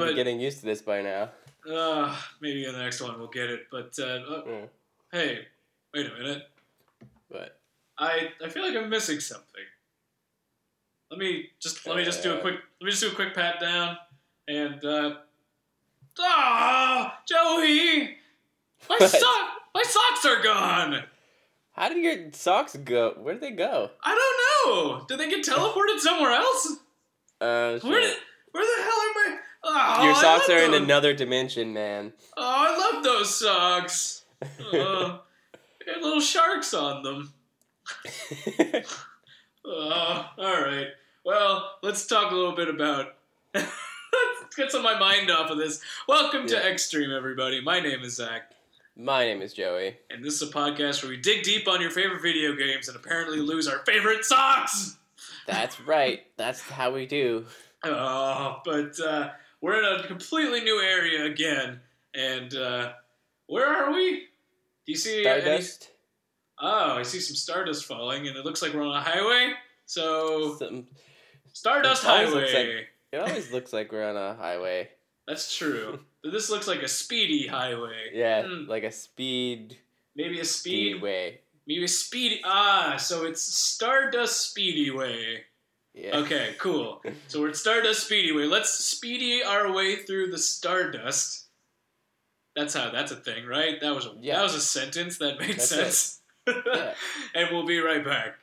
But- be getting used to this by now. Uh, maybe in the next one we'll get it. But uh, uh, Mm, hey, wait a minute. But I I feel like I'm missing something. Let me just let me just do a Uh. quick let me just do a quick pat down and uh Ah Joey! My sock my socks are gone! how did your socks go? Where did they go? I don't know! Did they get teleported somewhere else? Uh, Where did where the hell are my oh, your socks are in another dimension, man. Oh, I love those socks. Uh, they had little sharks on them. Uh, all right. Well, let's talk a little bit about. let's get some of my mind off of this. Welcome to Yeah. Extreme, everybody. My name is Zach, My name is Joey. and this is a podcast where we dig deep on your favorite video games and apparently lose our favorite socks. That's right. That's how we do. Oh, but uh, we're in a completely new area again, and uh, where are we? Do you see any? Stardust. Oh, I see some stardust falling, and it looks like we're on a highway. So Some, Stardust It always looks Highway. it always looks like we're on a highway. That's true. But this looks like a speedy highway. Yeah, Hmm, like a speed maybe a speed. speedway. Maybe a speedy. Ah, so it's Stardust Speedyway. Yeah. Okay, cool. So we're at Stardust Speedyway. Let's speedy our way through the Stardust. That's how. That's a thing, right? That was a, Yeah. that was a sentence that made That's sense. Yeah. and we'll be right back. back.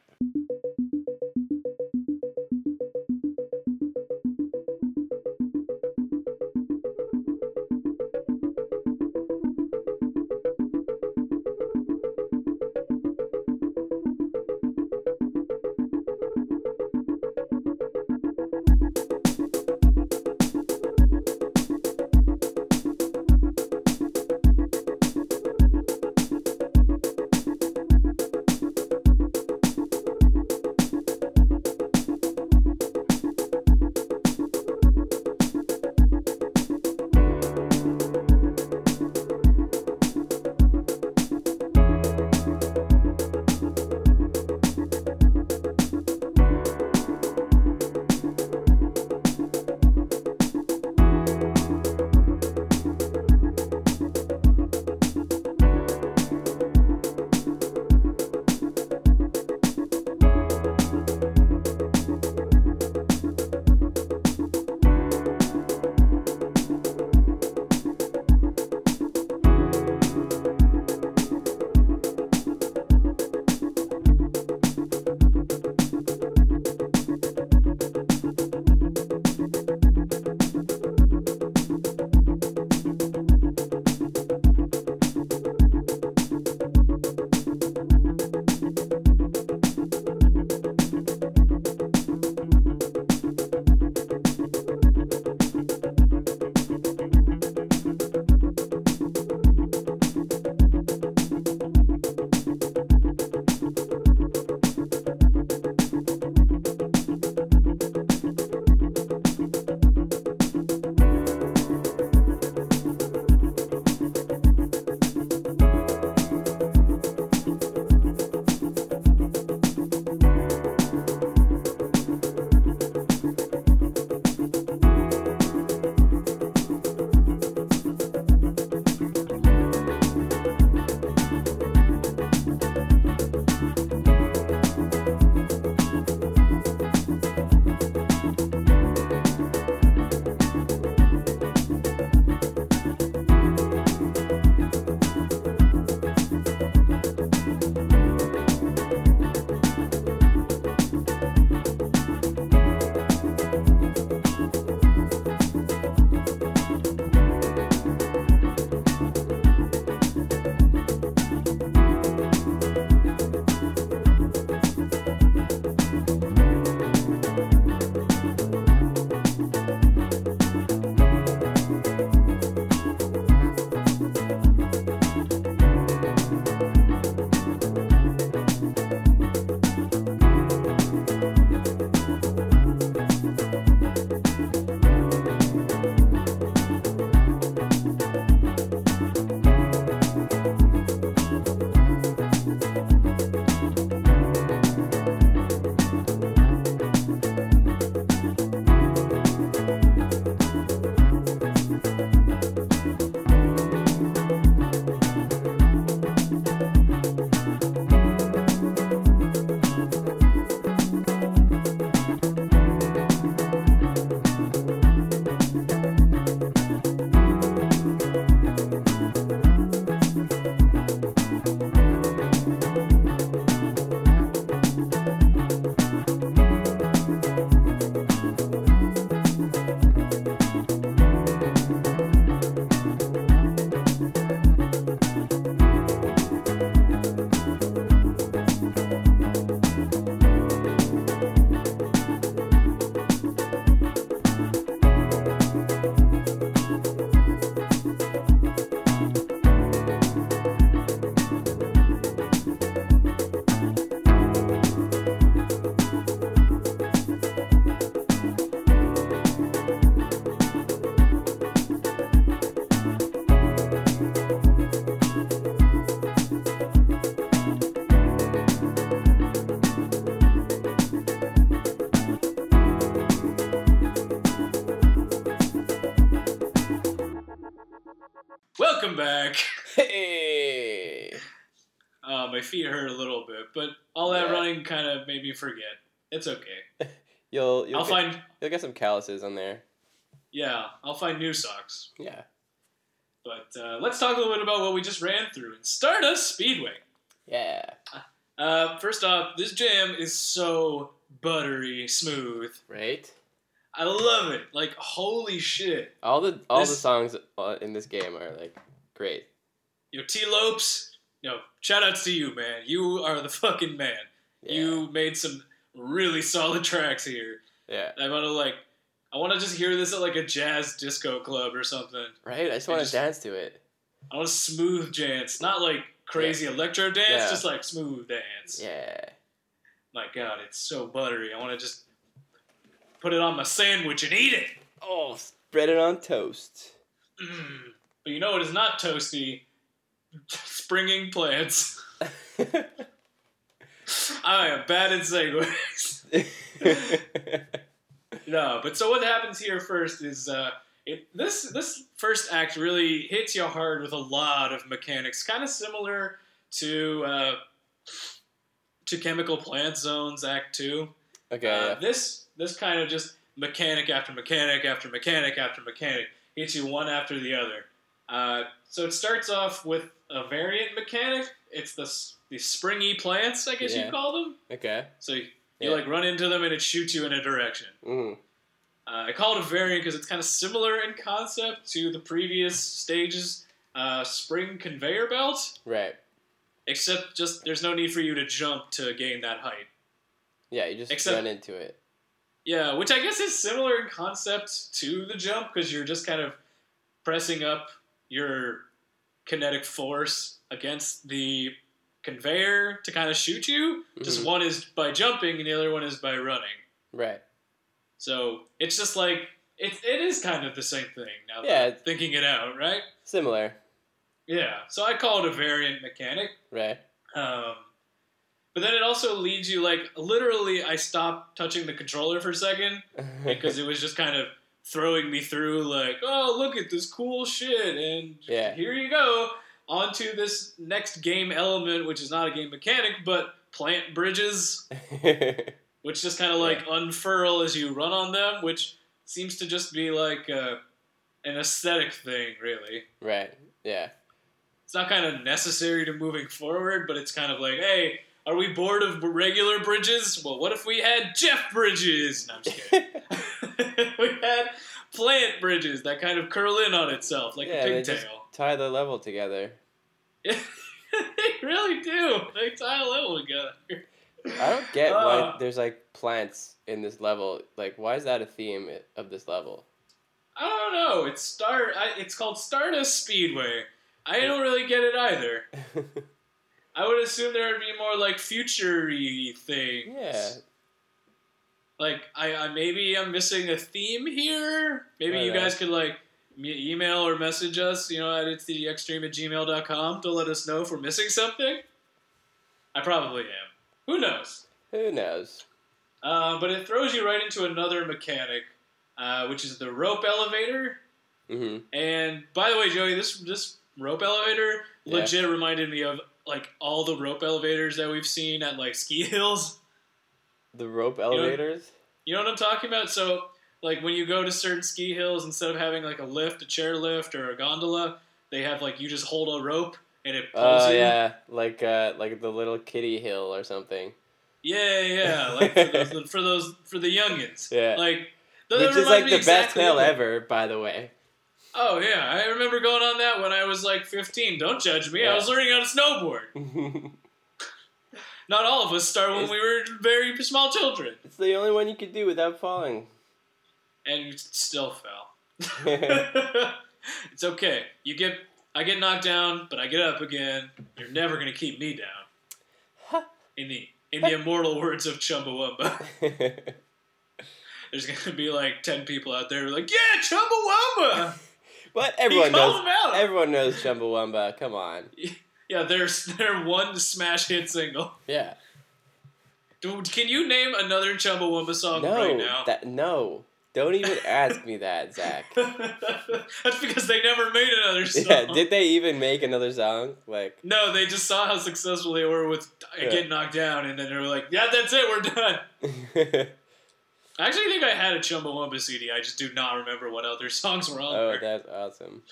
My feet hurt a little bit, but all that Yeah. running kind of made me forget. It's okay. You'll you'll I'll get, find. you'll get some calluses on there. Yeah, I'll find new socks. Yeah. But uh, let's talk a little bit about what we just ran through in Stardust Speedway. Yeah. Uh, first off, this jam is so buttery smooth. Right. I love it. Like holy shit. All the all the songs uh, in this game are like great. Yo, Tee Lopes. Shout outs to you, man. You are the fucking man. Yeah. You made some really solid tracks here. Yeah. I want to like, I want to just hear this at like a jazz disco club or something. Right. I just want just- to dance to it. I want a smooth dance, not like crazy electro dance, Yeah. just like smooth dance. Yeah. My God, it's so buttery. I want to just put it on my sandwich and eat it. Oh, spread it on toast. Mm. But you know what is not toasty? Springing plants. I am bad at segues. No, but so what happens here first is uh, it this this first act really hits you hard with a lot of mechanics, kind of similar to uh, to Chemical Plant Zones Act Two. okay. Uh, yeah. This this kind of just mechanic after mechanic after mechanic after mechanic hits you one after the other. Uh, so it starts off with a variant mechanic. It's the the springy plants, I guess Yeah. you call them. Okay. So you, Yeah. like run into them and it shoots you in a direction. hmm Uh, I call it a variant because it's kind of similar in concept to the previous stages uh, spring conveyor belt, Right. except just there's no need for you to jump to gain that height. Yeah. You just Except- run into it. Yeah, which I guess is similar in concept to the jump because you're just kind of pressing up your kinetic force against the conveyor to kind of shoot you. Just Mhm. one is by jumping and the other one is by running. Right. So it's just like it, it is kind of the same thing now that Yeah, thinking it out, right? Similar. Yeah. So I call it a variant mechanic. Right. Um, but then it also leads you like literally I stopped touching the controller for a second because it was just kind of throwing me through like, oh look at this cool shit and Yeah. here you go onto this next game element which is not a game mechanic but plant bridges which just kind of like unfurl as you run on them which seems to just be like uh, an aesthetic thing really right. Yeah. it's not kind of necessary to moving forward, but it's kind of like, hey, are we bored of regular bridges? Well, what if we had Jeff Bridges? No, I'm just kidding. we had plant bridges that kind of curl in on itself like Yeah, a pigtail. Tie the level together. they really do. They tie a level together. I don't get Uh, why there's like plants in this level. Like, why is that a theme of this level? I don't know. It's start. I, it's called Stardust Speedway. I don't really get it either. I would assume there would be more like future-y things. yeah. Like I, I maybe I'm missing a theme here. Maybe you Right, guys could like me- email or message us, you know, at it's the extreme at gmail.com to let us know if we're missing something. I probably am. Who knows? Who knows? Uh, but it throws you right into another mechanic, uh, which is the rope elevator. hmm And by the way, Joey, this this rope elevator Yeah. legit reminded me of like all the rope elevators that we've seen at like ski hills. The rope elevators. You know what I'm talking about? So, like when you go to certain ski hills, instead of having like a lift, a chair lift, or a gondola, they have like you just hold a rope and it pulls Oh you. yeah, like uh, like the little kitty hill or something. yeah, yeah. Like for those, for those for the youngins. Yeah. Like Which is like the best hill ever, by the way. Oh yeah, I remember going on that when I was like 15. Don't judge me. I was learning how to snowboard. Not all of us start when It's- we were very small children, it's the only one you could do without falling. and you still fell. it's okay. You get I get knocked down, but I get up again. You're never gonna keep me down. In the in the immortal words of Chumbawamba, there's gonna be like ten people out there who are like, yeah, Chumbawamba. but everyone knows. Everyone knows Chumbawamba. Come on. Yeah, there's their one smash hit single. Yeah. Dude, can you name another Chumbawamba song No. right now? That no. Don't even ask me that, Zach. That's because they never made another song. Yeah, did they even make another song? Like, No, they just saw how successful they were with Yeah. getting knocked down, and then they were like, "Yeah, that's it, we're done." I actually think I had a Chumbawamba CD. I just do not remember what other songs were on oh, there. Oh, that's awesome.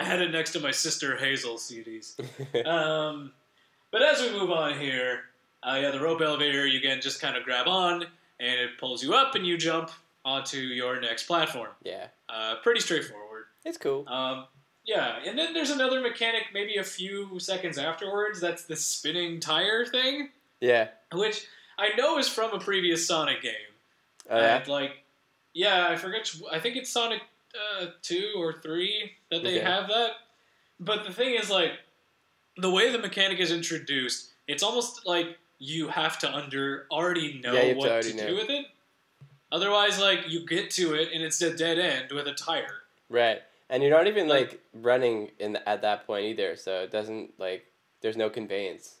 I had it next to my sister Hazel CDs. um, but as we move on here, uh, yeah, the rope elevator, you again just kind of grab on, and it pulls you up, and you jump onto your next platform. yeah, Uh, pretty straightforward. it's cool. Um, yeah, and then there's another mechanic maybe a few seconds afterwards. That's the spinning tire thing, Yeah. which I know is from a previous Sonic game. Yeah? And, like, yeah, I forget. I think it's Sonic uh, two or three that they Okay. have that. But the thing is, like, the way the mechanic is introduced, it's almost like you have to under already know Yeah, have to what to, already do with it. Otherwise, like, you get to it and it's a dead end with a tire. Right. And you're not even like running in at that point either, so it doesn't like there's no conveyance.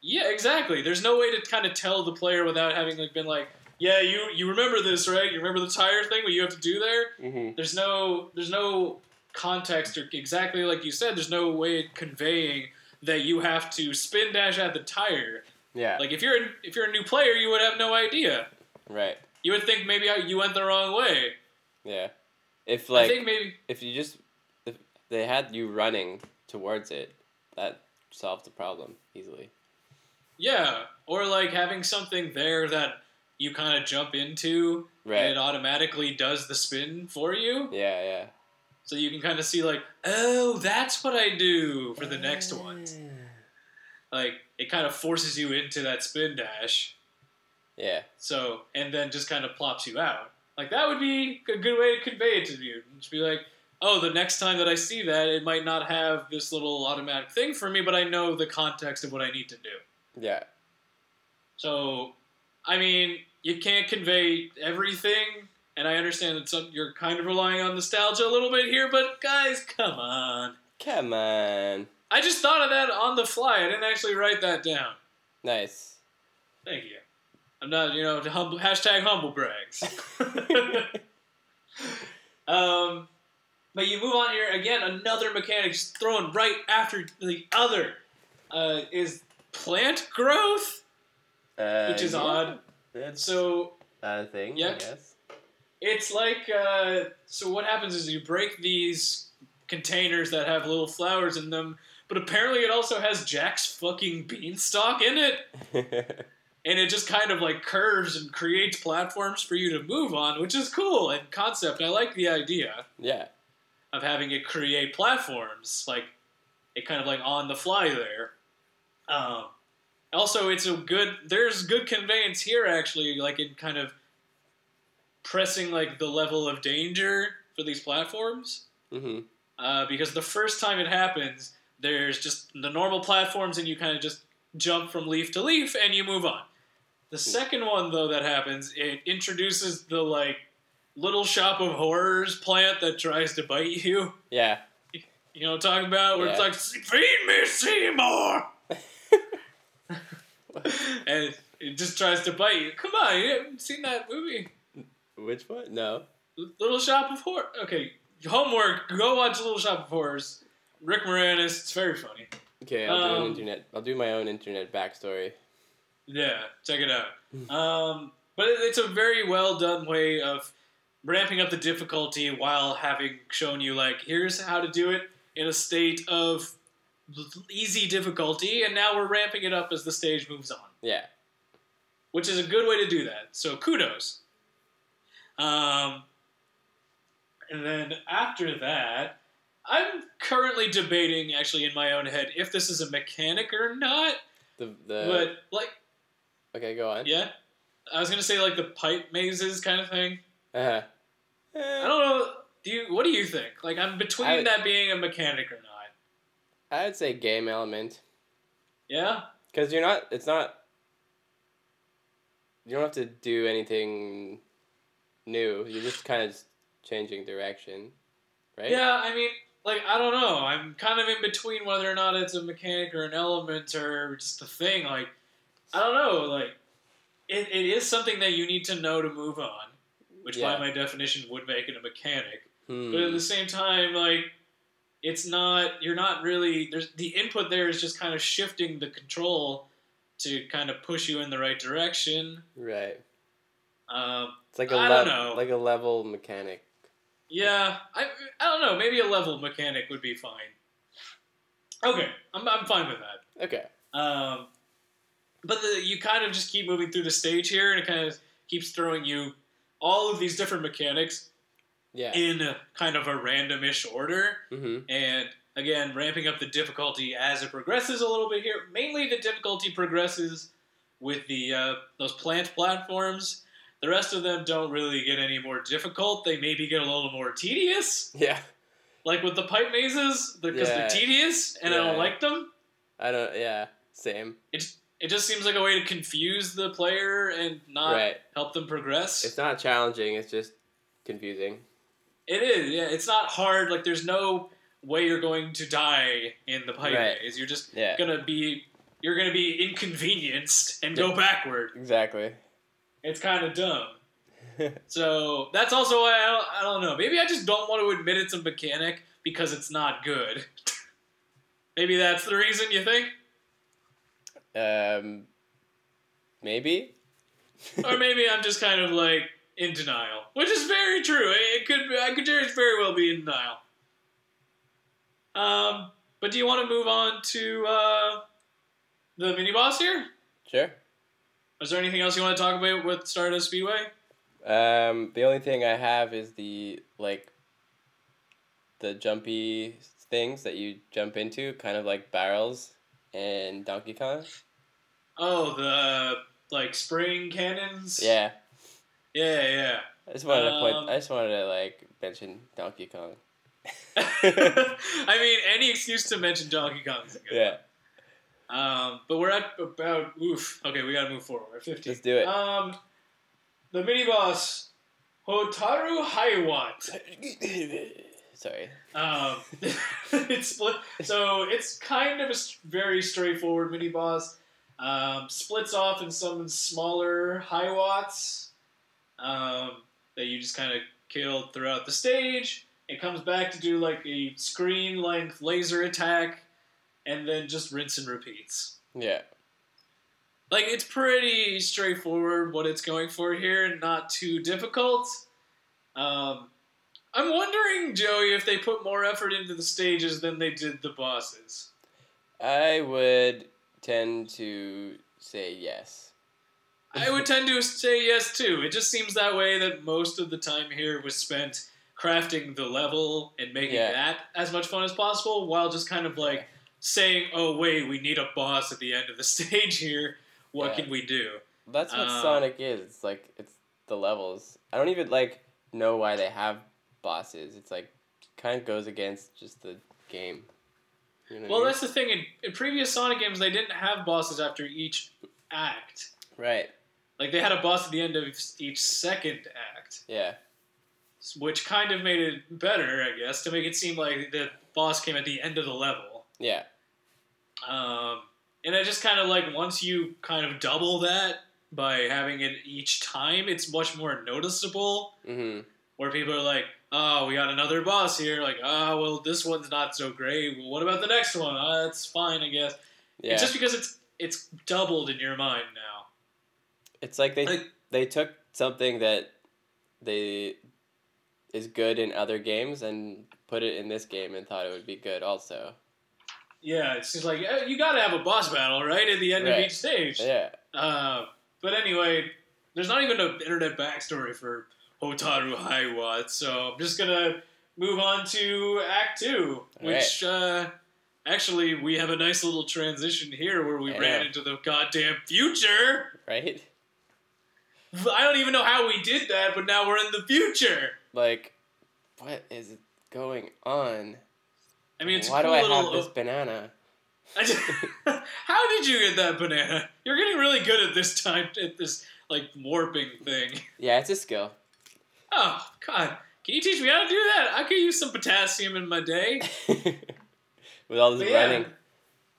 Yeah, exactly. There's no way to kind of tell the player without having like been like, yeah, you you remember this, right? You remember the tire thing? What you have to do there? Mm-hmm. There's no there's no context or exactly like you said. There's no way of conveying that you have to spin dash at the tire. Yeah. Like if you're a, if you're a new player, you would have no idea. right. You would think maybe you went the wrong way. Yeah. If I like think maybe if you just if they had you running towards it, that solved the problem easily. yeah, or like having something there that you kind of jump into and it automatically does the spin for you. Yeah, yeah. So you can kind of see like, oh, that's what I do for the next ones. Like it kind of forces you into that spin dash. Yeah. So and then just kind of plops you out. Like that would be a good way to convey it to you. Just be like, oh, the next time that I see that, it might not have this little automatic thing for me, but I know the context of what I need to do. Yeah. So, I mean, you can't convey everything, and I understand that some, you're kind of relying on nostalgia a little bit here, but guys, come on. Come on. I just thought of that on the fly. I didn't actually write that down. Nice. Thank you. I'm not, you know, humble, hashtag humble brags. um, but you move on here again. Another mechanic thrown right after the other uh, is plant growth, Uh, which is yeah, odd. That's So a thing, Yeah. I guess. It's like uh, so. What happens is you break these containers that have little flowers in them, but apparently it also has Jack's fucking beanstalk in it, and it just kind of like curves and creates platforms for you to move on, which is cool and concept. I like the idea yeah. of having it create platforms, like it kind of like on the fly there. Um, also, it's a good. There's good conveyance here, actually, like in kind of pressing like the level of danger for these platforms. Mm-hmm. Uh, because the first time it happens, there's just the normal platforms, and you kind of just jump from leaf to leaf, and you move on. The second one, though, that happens, it introduces the like little shop of horrors plant that tries to bite you. Yeah. You know what I'm talking about? Where it's like, feed me Seymour! and it just tries to bite you. Come on, you haven't seen that movie? Which one? No. Little Shop of Horrors. Okay, homework. Go watch Little Shop of Horrors. Rick Moranis. It's very funny. Okay, I'll do Um, an internet. I'll do my own internet backstory. Yeah, check it out. Um, but it- it's a very well done way of ramping up the difficulty while having shown you like here's how to do it in a state of easy difficulty, and now we're ramping it up as the stage moves on. Yeah. Which is a good way to do that. So kudos. Um, and then after that, I'm currently debating, actually in my own head, if this is a mechanic or not. The the. but like, okay, go on. yeah, I was gonna say like the pipe mazes kind of thing. Uh-huh. I don't know. Do you? What do you think? Like, I'm between that being a mechanic or not. I would say game element Yeah. because you're not. It's not. You don't have to do anything new. You're just kind of changing direction, right? Yeah, I mean, like I don't know. I'm kind of in between whether or not it's a mechanic or an element or just a thing. Like I don't know. Like it, it is something that you need to know to move on, which Yeah. by my definition would make it a mechanic. Hmm. But at the same time, like it's not you're not really there's the input there is just kind of shifting the control to kind of push you in the right direction. Right. Um, It's like a I lev- don't know. like a level mechanic. yeah, I I don't know. Maybe a level mechanic would be fine. Okay, I'm I'm fine with that. Okay. Um, but the, you kind of just keep moving through the stage here, and it kind of keeps throwing you all of these different mechanics Yeah. in kind of a randomish order. mm-hmm. And again, ramping up the difficulty as it progresses a little bit here. Mainly, the difficulty progresses with the uh, those plant platforms. The rest of them don't really get any more difficult. They maybe get a little more tedious, Yeah. like with the pipe mazes, because Yeah. they're tedious, and I don't like them. I don't. Yeah. Same. It just seems like a way to confuse the player and not right. help them progress. It's not challenging. It's just confusing. It is, yeah. It's not hard. Like, there's no way you're going to die in the pipe Right. maze. You're just Yeah. gonna be, you're gonna be inconvenienced and go backward. Exactly. It's kind of dumb. So that's also why I don't, I don't know. Maybe I just don't want to admit it's a mechanic because it's not good. Maybe that's the reason you think, um. Maybe. or maybe I'm just kind of like in denial, which is very true. It could, I could very well be in denial. Um, but do you want to move on to uh, the mini boss here? Sure. Is there anything else you want to talk about with Stardust Speedway? Um, the only thing I have is the like the jumpy things that you jump into, kind of like barrels and Donkey Kong. Oh, the like spring cannons. Yeah, yeah, yeah. I just wanted to Um, point. I just wanted to like mention Donkey Kong. I mean, any excuse to mention Donkey Kong is good. Yeah, Um, but we're at about oof. Okay, we gotta move forward. We're at fifty. Let's do it. Um, the mini boss, Hotaru Hi-Watt. sorry. Um, it's split. So it's kind of a very straightforward mini boss. Um, splits off in some smaller Hi-Watts um, that you just kind of kill throughout the stage. It comes back to do like a screen length laser attack, and then just rinse and repeats. Yeah, Like it's pretty straightforward what it's going for here, and not too difficult. Um, I'm wondering, Joey, if they put more effort into the stages than they did the bosses. I would tend to say yes. I would tend to say yes too. It just seems that way that most of the time here was spent crafting the level and making Yeah. that as much fun as possible, while just kind of like saying, "Oh wait, we need a boss at the end of the stage here. What Yeah. can we do?" That's what Um, Sonic is. It's like it's the levels. I don't even like know why they have bosses. It's like kind of goes against just the game. You know what I Well, mean? that's the thing. In, in previous Sonic games, they didn't have bosses after each act. right. Like they had a boss at the end of each second act, Yeah. Which kind of made it better, I guess, to make it seem like the boss came at the end of the level. Yeah. Um, and I just kind of like once you kind of double that by having it each time, it's much more noticeable. Mm-hmm. Where people are like, "Oh, we got another boss here." Like, "Oh, well, this one's not so great. Well, what about the next one? Uh, it's fine, I guess." Yeah. It's just because it's it's doubled in your mind now. It's like they Like- they took something that they is good in other games and put it in this game and thought it would be good also. Yeah, it's just like eh, you got to have a boss battle, right, at the end of each stage. Yeah. Uh, but anyway, there's not even an internet backstory for Hotaru Haiwa, so I'm just gonna move on to Act Two, which uh, actually we have a nice little transition here where we I ran know. into the goddamn future. Right. I don't even know how we did that, but now we're in the future. Like, what is going on? I mean, it's Why cool do I little. have this banana? Just- how did you get that banana? You're getting really good at this time at this like warping thing. Yeah, it's a skill. Oh God, can you teach me how to do that? I could use some potassium in my day. With all this yeah, running.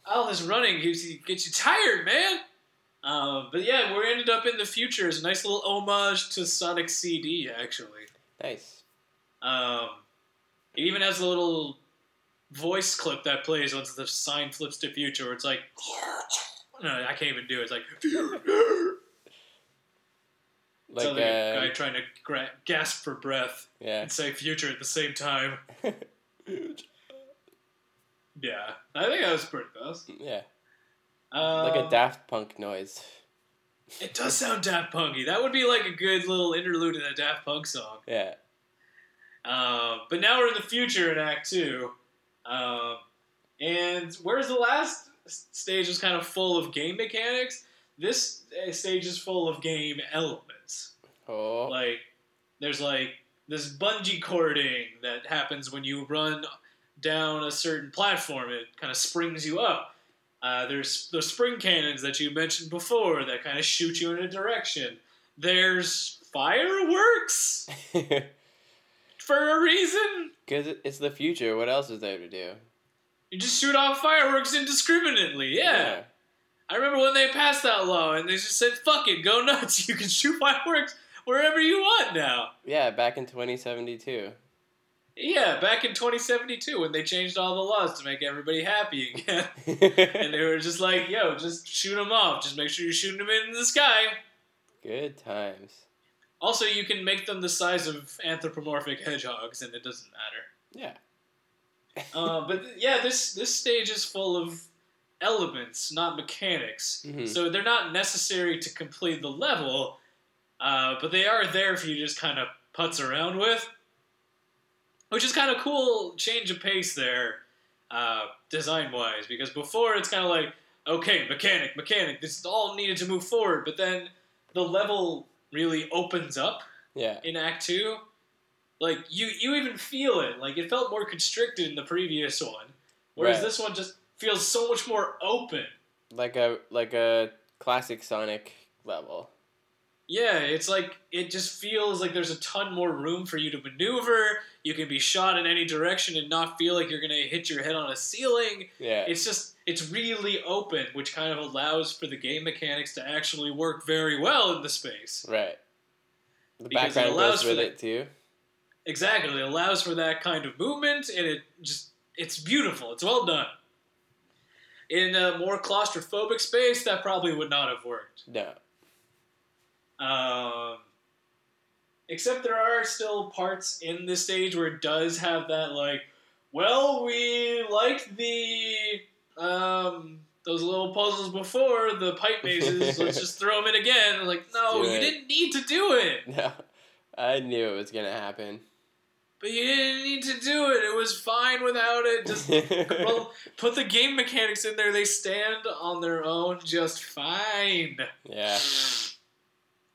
all this running gets you, gets you tired, man. Um, but yeah, we ended up in the future as a nice little homage to Sonic CD, actually. Nice. Um, it even has a little voice clip that plays once the sign flips to future, where it's like, no, I can't even do it. It's like, Like, so a uh, guy trying to gra- gasp for breath yeah. and say future at the same time. Yeah, I think that was pretty fast. yeah. Uh, Like a Daft Punk noise. It does sound Daft Punky. That would be like a good little interlude in a Daft Punk song. Yeah. Um, but now we're in the future in Act Two, um, and whereas the last stage was kind of full of game mechanics, this uh, stage is full of game elements. Oh. Like there's like this bungee cording that happens when you run down a certain platform. It kind of springs you up. Uh, there's the spring cannons that you mentioned before that kind of shoot you in a direction. There's fireworks for a reason. Because it's the future. What else is there to do? You just shoot off fireworks indiscriminately. Yeah. I remember when they passed that law and they just said, fuck it, go nuts. You can shoot fireworks wherever you want now. Yeah, back in 2072. Yeah, back in 2072 when they changed all the laws to make everybody happy again. and they were just like, yo, just shoot them off. Just make sure you're shooting them in the sky. Good times. Also, you can make them the size of anthropomorphic hedgehogs and it doesn't matter. Yeah. uh, but th- yeah, this this stage is full of elements, not mechanics. Mhm. So they're not necessary to complete the level, uh, but they are there for you to just kind of putz around with, which is kind of cool. Change of pace there, uh, design wise, because before it's kind of like okay, mechanic, mechanic. This is all needed to move forward, but then the level really opens up Yeah. in Act Two. Like you, you even feel it. Like it felt more constricted in the previous one, whereas Right. this one just feels so much more open. Like a like a classic Sonic level. Yeah, it's like it just feels like there's a ton more room for you to maneuver. You can be shot in any direction and not feel like you're gonna hit your head on a ceiling. Yeah. It's just it's really open, which kind of allows for the game mechanics to actually work very well in the space. right. The Because background allows goes for with it too. Exactly, it allows for that kind of movement, and it just it's beautiful. It's well done. In a more claustrophobic space, that probably would not have worked. No. Um, except there are still parts in this stage where it does have that like, well, we liked the um those little puzzles before the pipe mazes. let's just throw them in again. Like, no, you didn't need to do it. No. I knew it was gonna happen. But you didn't need to do it. It was fine without it. Just well, put the game mechanics in there. They stand on their own just fine. yeah.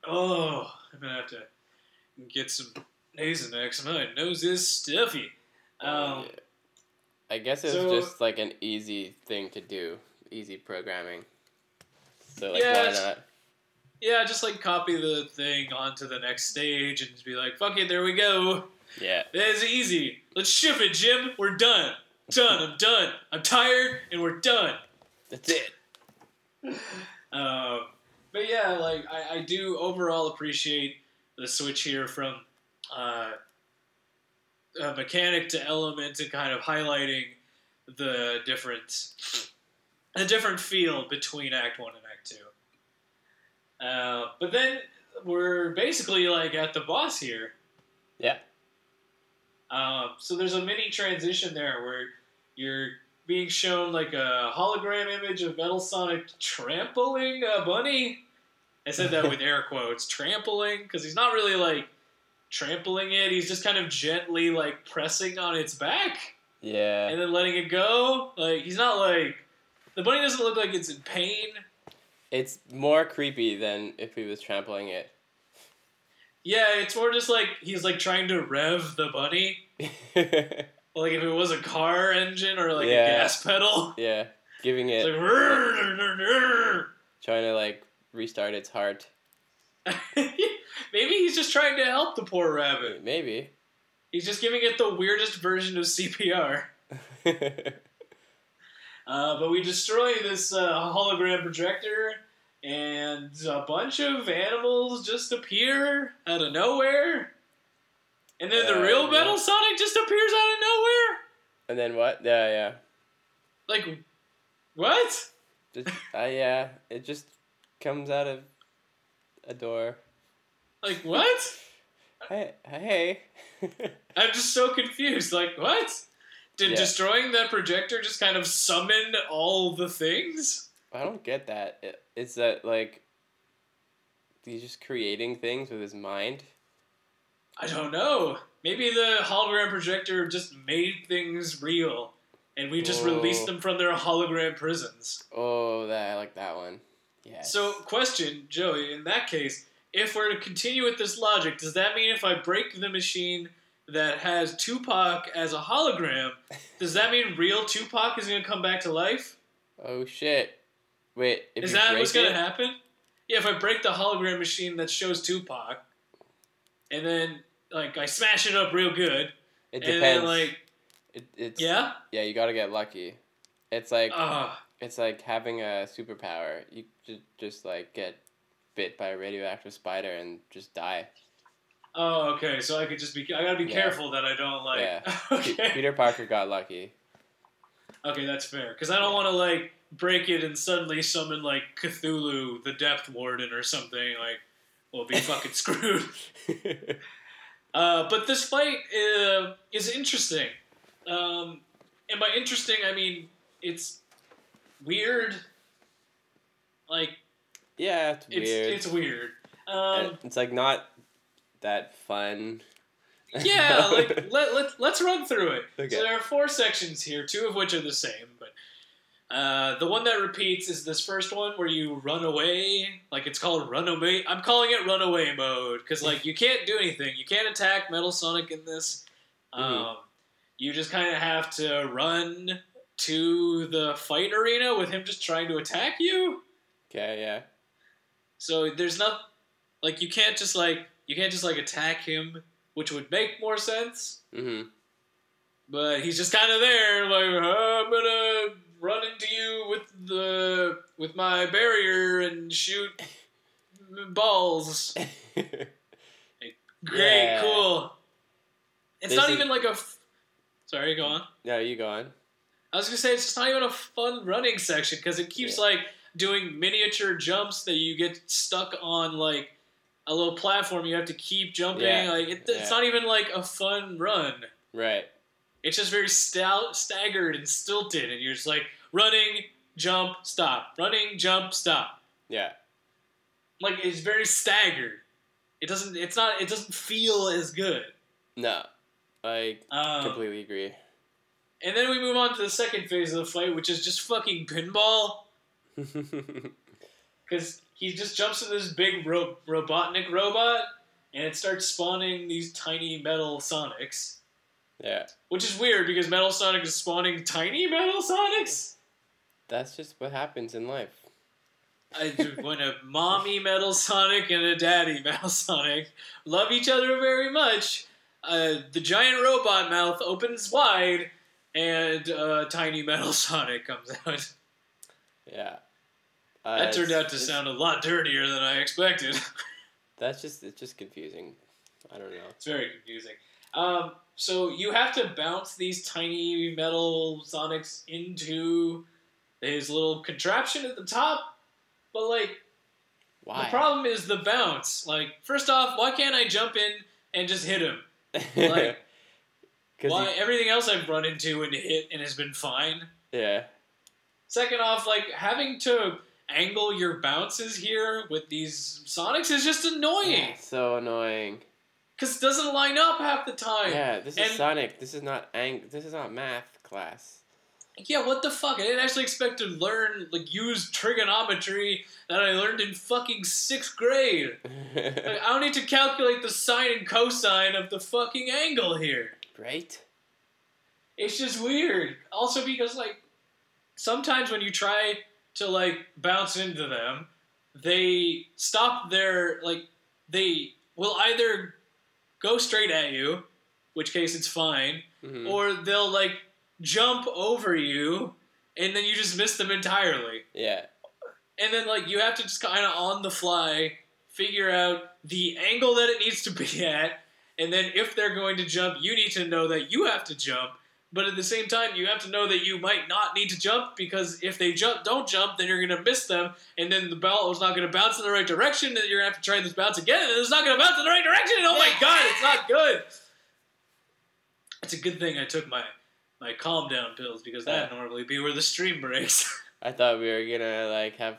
Oh, I'm gonna have to get some Nasonex. My nose is stuffy. Um, Yeah. I guess it's so- just like an easy thing to do, easy programming. So like, Yeah, why not? yeah, just like copy the thing onto the next stage and just be like, "Fuck it, there we go. Yeah. It's easy. Let's ship it, Jim. We're done. Done. I'm done. I'm tired, and we're done." That's it. Um, but yeah, like I, I do overall appreciate the switch here from uh, mechanic to element and kind of highlighting the different the different feel between Act One and Act Two. Uh, but then we're basically like at the boss here. Yeah. Um, so there's a mini transition there where you're being shown like a hologram image of Metal Sonic trampling a bunny. I said that with air quotes, trampling, because he's not really like trampling it. He's just kind of gently like pressing on its back Yeah. and then letting it go. Like he's not like the bunny doesn't look like it's in pain. It's more creepy than if he was trampling it. Yeah, it's more just like he's like trying to rev the bunny. Like if it was a car engine or like Yeah. a gas pedal. yeah. Giving It's it, like "Rrrr." trying to like restart its heart. Maybe he's just trying to help the poor rabbit. Maybe. He's just giving it the weirdest version of CPR. Uh, but we destroy this uh, hologram projector, and a bunch of animals just appear out of nowhere. And then the Uh, real yeah. Metal Sonic just appears out of nowhere. And then what? Yeah, yeah. Like, what? Just, uh, yeah, it just comes out of a door. Like, what? Hey, hey. I'm just so confused. Like, what? Did Yeah. destroying that projector just kind of summon all the things? I don't get that. It's that like he's just creating things with his mind. I don't know. Maybe the hologram projector just made things real, and we just released Oh. them from their hologram prisons. Oh, that I like that one. Yeah. So, question, Joey, in that case, if we're to continue with this logic, does that mean if I break the machine that has Tupac as a hologram, does that mean real Tupac is going to come back to life? Oh shit! Wait, if is that what's going to happen? Yeah, if I break the hologram machine that shows Tupac, and then, like, I smash it up real good, It and depends. then, like, it, it's yeah? yeah. You gotta get lucky. It's like Ugh. It's like having a superpower. You just just like get bit by a radioactive spider and just die. Oh, okay. So I could just be. I gotta be Yeah. careful that I don't like. Yeah. Okay. Peter Parker got lucky. Okay, that's fair. Because I don't want to like break it and suddenly summon like Cthulhu, the Depth Warden, or something. Like, we'll be fucking screwed. Uh, but this fight uh, is interesting. Um, and by interesting, I mean it's weird. Like yeah, it's it's weird. it's weird. Um, it's like not that fun. yeah, like let, let, let's run through it. Okay. So there are four sections here, two of which are the same, but uh, the one that repeats is this first one where you run away. Like it's called runaway. I'm calling it runaway mode because like you can't do anything. You can't attack Metal Sonic in this. Um, Mhm. you just kind of have to run to the fight arena with him just trying to attack you. okay, yeah. So there's not like you can't just like you can't just like attack him, which would make more sense. Mm-hmm. But he's just kind of there, like "Oh, I'm gonna run into you with the with my barrier and shoot balls. Great, Yeah. cool. It's This not is- even like a. F- Sorry, go on. no, you go on. I was gonna say it's just not even a fun running section because it keeps Yeah. like doing miniature jumps that you get stuck on like a little platform. You have to keep jumping. Yeah. Like it, Yeah. it's not even like a fun run. Right. It's just very stout, staggered and stilted, and you're just like running, jump, stop, running, jump, stop. Yeah. Like it's very staggered. It doesn't. It's not. It doesn't feel as good. No. I Um, completely agree. And then we move on to the second phase of the fight, which is just fucking pinball. Because he just jumps in this big ro- Robotnik robot, and it starts spawning these tiny metal Sonics. yeah. Which is weird because Metal Sonic is spawning tiny Metal Sonics. That's just what happens in life. I when a mommy Metal Sonic and a daddy Metal Sonic love each other very much, uh, the giant robot mouth opens wide, and uh, tiny Metal Sonic comes out. Yeah. Uh, That turned out to sound a lot dirtier than I expected. That's just it's just confusing. I don't know. It's very confusing. Um, so you have to bounce these tiny metal Sonics into his little contraption at the top, but like Why? the problem is the bounce. Like first off, why can't I jump in and just hit him? like- Why everything else I've run into and hit and has been fine. yeah. Second off, like having to angle your bounces here with these Sonics is just annoying So annoying. because it doesn't line up half the time. Yeah, this is and- Sonic. This is not ang. This is not math class. Yeah, what the fuck? I didn't actually expect to learn, like, use trigonometry that I learned in fucking sixth grade. Like, I don't need to calculate the sine and cosine of the fucking angle here. Right? It's just weird. Also, because, like, sometimes when you try to, like, bounce into them, they stop their, like, they will either go straight at you, which case it's fine, Mhm. or they'll, like, jump over you, and then you just miss them entirely. yeah. and then like you have to just kind of on the fly figure out the angle that it needs to be at, and then if they're going to jump, you need to know that you have to jump. But at the same time, you have to know that you might not need to jump because if they jump, don't jump, then you're going to miss them, and then the ball is not going to bounce in the right direction, and you're going to have to try this bounce again, and it's not going to bounce in the right direction. And oh my god, it's not good. It's a good thing I took my my calm down pills because that would normally be where the stream breaks. I thought we were gonna like have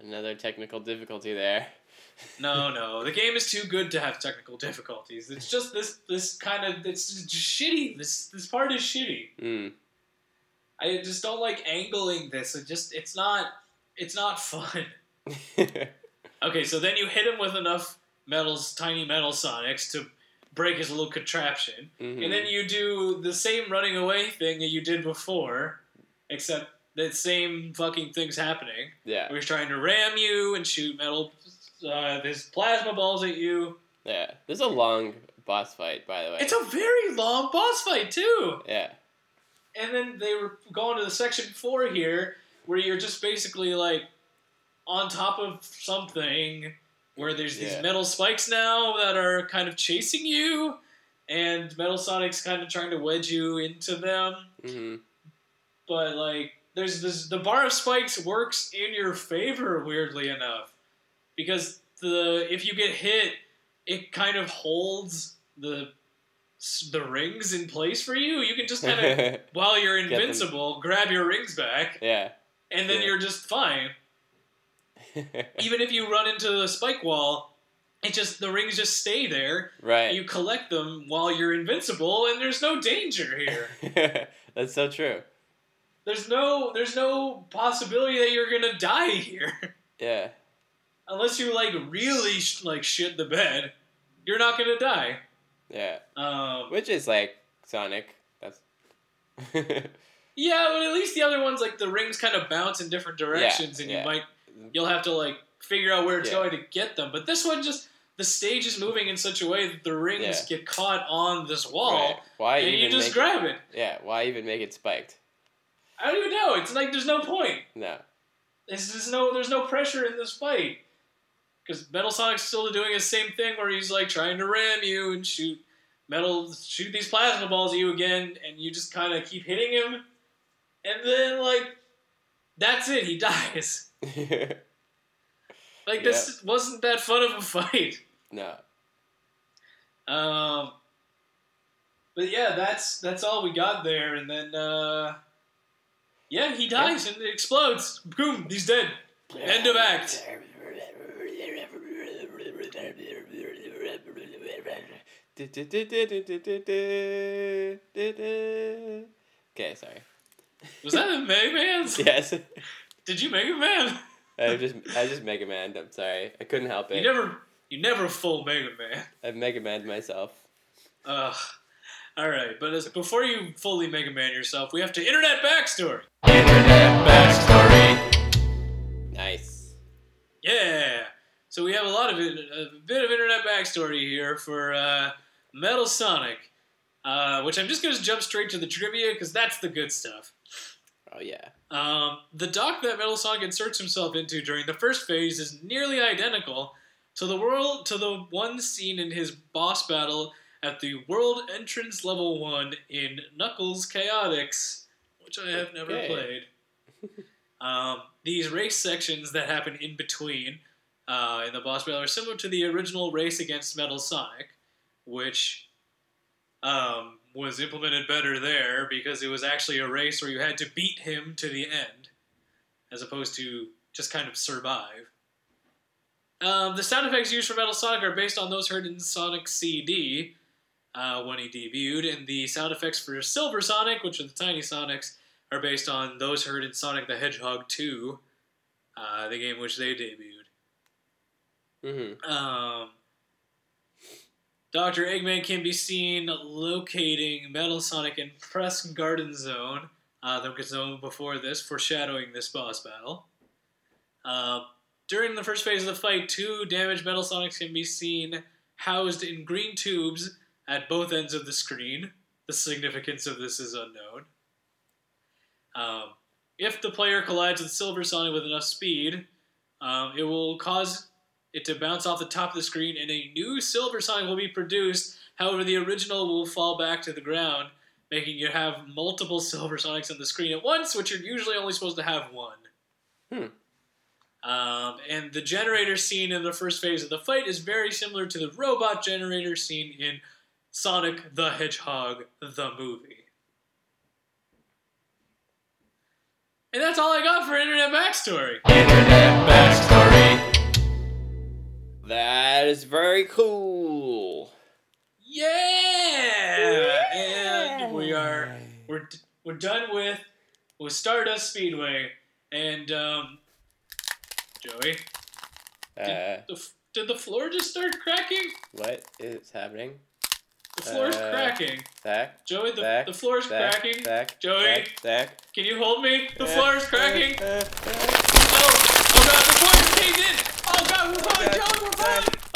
another technical difficulty there. No, no, the game is too good to have technical difficulties. It's just this this kind of it's just shitty. This this part is shitty. Mm. I just don't like angling this. It just it's not it's not fun. Okay, so then you hit him with enough metals, tiny metal sonics to break his little contraption, Mhm. and then you do the same running away thing that you did before, except that same fucking thing's happening. yeah, Where he's trying to ram you and shoot metal, uh, his plasma balls at you. yeah. This is a long boss fight, by the way. It's a very long boss fight too. yeah, And then they were going to the section four here, where you're just basically like on top of something, where there's these Yeah. metal spikes now that are kind of chasing you, and Metal Sonic's kind of trying to wedge you into them. hmm But like, there's this the bar of spikes works in your favor, weirdly enough, because the if you get hit, it kind of holds the the rings in place for you. You can just kind of while you're invincible, grab your rings back, yeah. and then Yeah. you're just fine. Even if you run into the spike wall, it just the rings just stay there. right. You collect them while you're invincible, and there's no danger here. That's so true. there's no there's no possibility that you're gonna die here, Yeah. Unless you like really sh- like shit the bed. You're not gonna die. Yeah. Um, Which is like Sonic. That's. yeah, but at least the other ones like the rings kind of bounce in different directions, and yeah. you might you'll have to like figure out where it's Yeah. going to get them. But this one just the stage is moving in such a way that the rings get caught on this wall, Right. Why and even you just make grab it. it, Yeah. Why even make it spiked? I don't even know. It's like there's no point. No. There's, there's no there's no pressure in this fight because Metal Sonic's still doing his same thing where he's like trying to ram you and shoot metal shoot these plasma balls at you again, and you just kind of keep hitting him, and then like that's it. He dies. Like this wasn't that fun of a fight. no. Um, but yeah, that's that's all we got there, and then uh, yeah, he dies and it explodes. Boom, he's dead. End of act. Okay, sorry. Was that a Mega Man's? Yes, Did you Mega Man? I just I just Mega Man. I'm sorry, I couldn't help it. You never, you never full Mega Man. I Mega Man myself. Ugh. All right, but as, before you fully Mega Man yourself, we have to internet backstory. Internet backstory. Nice. Yeah. So we have a lot of a bit of internet backstory here for uh, Metal Sonic, uh, which I'm just going to jump straight to the trivia because that's the good stuff. Oh yeah. Um, the dock that Metal Sonic inserts himself into during the first phase is nearly identical to the world to the one seen in his boss battle at the World Entrance Level One in Knuckles Chaotix, which I have never Okay. played. um, these race sections that happen in between uh, in the boss battle are similar to the original race against Metal Sonic, which um, was implemented better there because it was actually a race where you had to beat him to the end, as opposed to just kind of survive. Um, the sound effects used for Metal Sonic are based on those heard in Sonic CD uh, when he debuted, and the sound effects for Silver Sonic, which are the Tiny Sonics, are based on those heard in Sonic the Hedgehog 2, uh, the game which they debuted. Mm-hmm. Um, Dr. Eggman can be seen locating Metal Sonic in Press Garden Zone, uh, the zone before this, foreshadowing this boss battle. Uh, during the first phase of the fight, two damaged Metal Sonics can be seen housed in green tubes at both ends of the screen. The significance of this is unknown. Um, if the player collides with Silver Sonic with enough speed, Um, it will cause it to bounce off the top of the screen, and a new Silver Sonic will be produced. However, the original will fall back to the ground, making you have multiple Silver Sonics on the screen at once, which you're usually only supposed to have one. Hmm. Um, and the generator scene in the first phase of the fight is very similar to the robot generator scene in Sonic the Hedgehog, the movie. And that's all I got for Internet Backstory. Internet backstory. That is very cool. Yeah! And we are we're we're done with with Stardust Speedway and um, Joey, Uh, the, did the floor just start cracking? what is happening? The floor's Uh, cracking. Zach? Joey, the, Zach? the floor's Zach? cracking. Zach? Joey? Zach? Zach? Can you hold me? The Uh, floor's cracking. uh, uh, uh. Oh, oh god, the floor just caved in. Oh god, we're falling, God.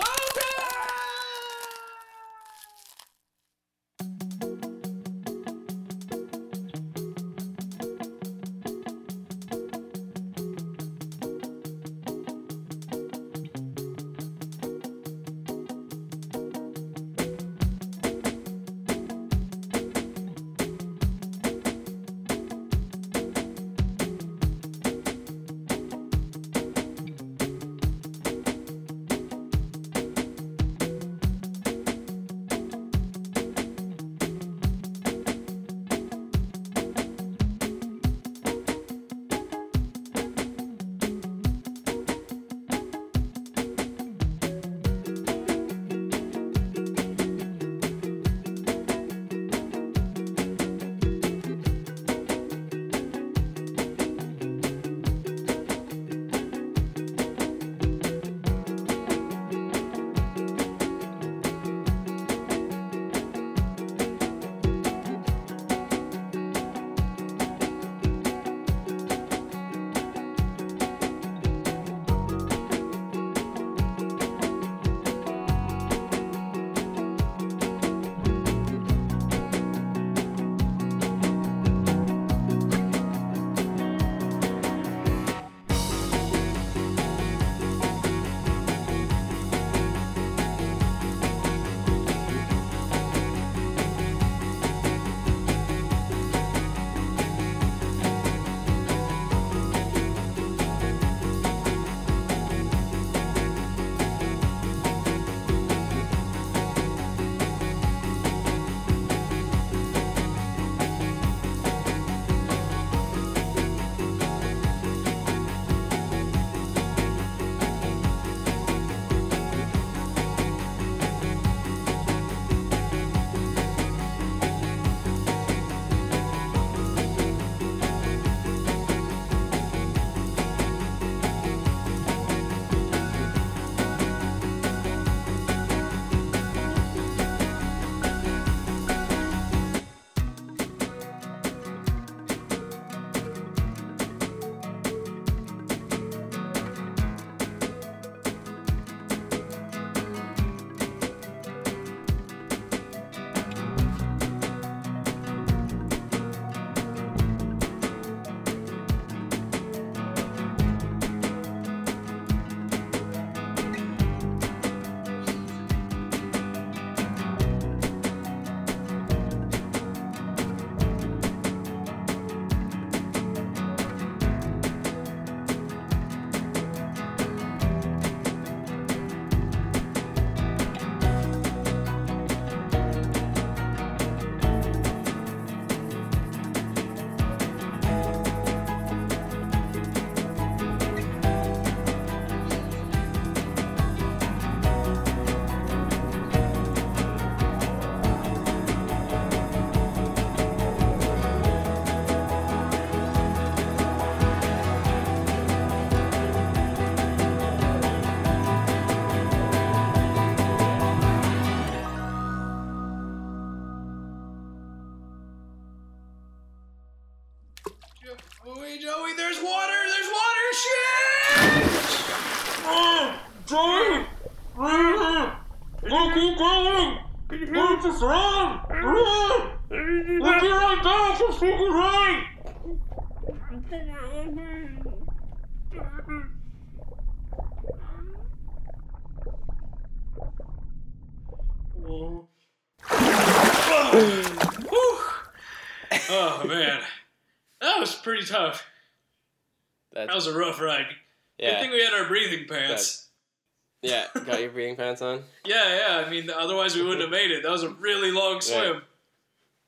Pants on? Yeah, yeah. I mean, otherwise we wouldn't have made it. That was a really long swim.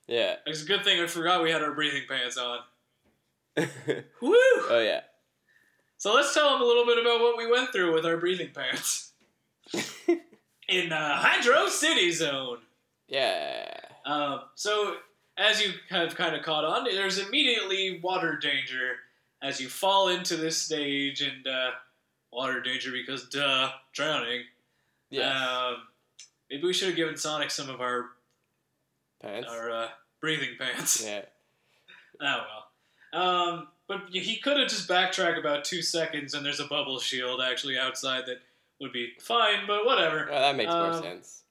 Yeah. It's a good thing I forgot we had our breathing pants on. Woo! Oh yeah. So let's tell them a little bit about what we went through with our breathing pants in uh, Hydrocity Zone. yeah. Um, so, as you have kind of caught on, there's immediately water danger as you fall into this stage, and uh, water danger because, duh, drowning. Yeah. Um, maybe we should have given Sonic some of our Pants. our uh, breathing pants. Yeah. Oh well. Um, but he could have just backtracked about two seconds, and there's a bubble shield actually outside that would be fine. But whatever. Well, that makes more Um, sense.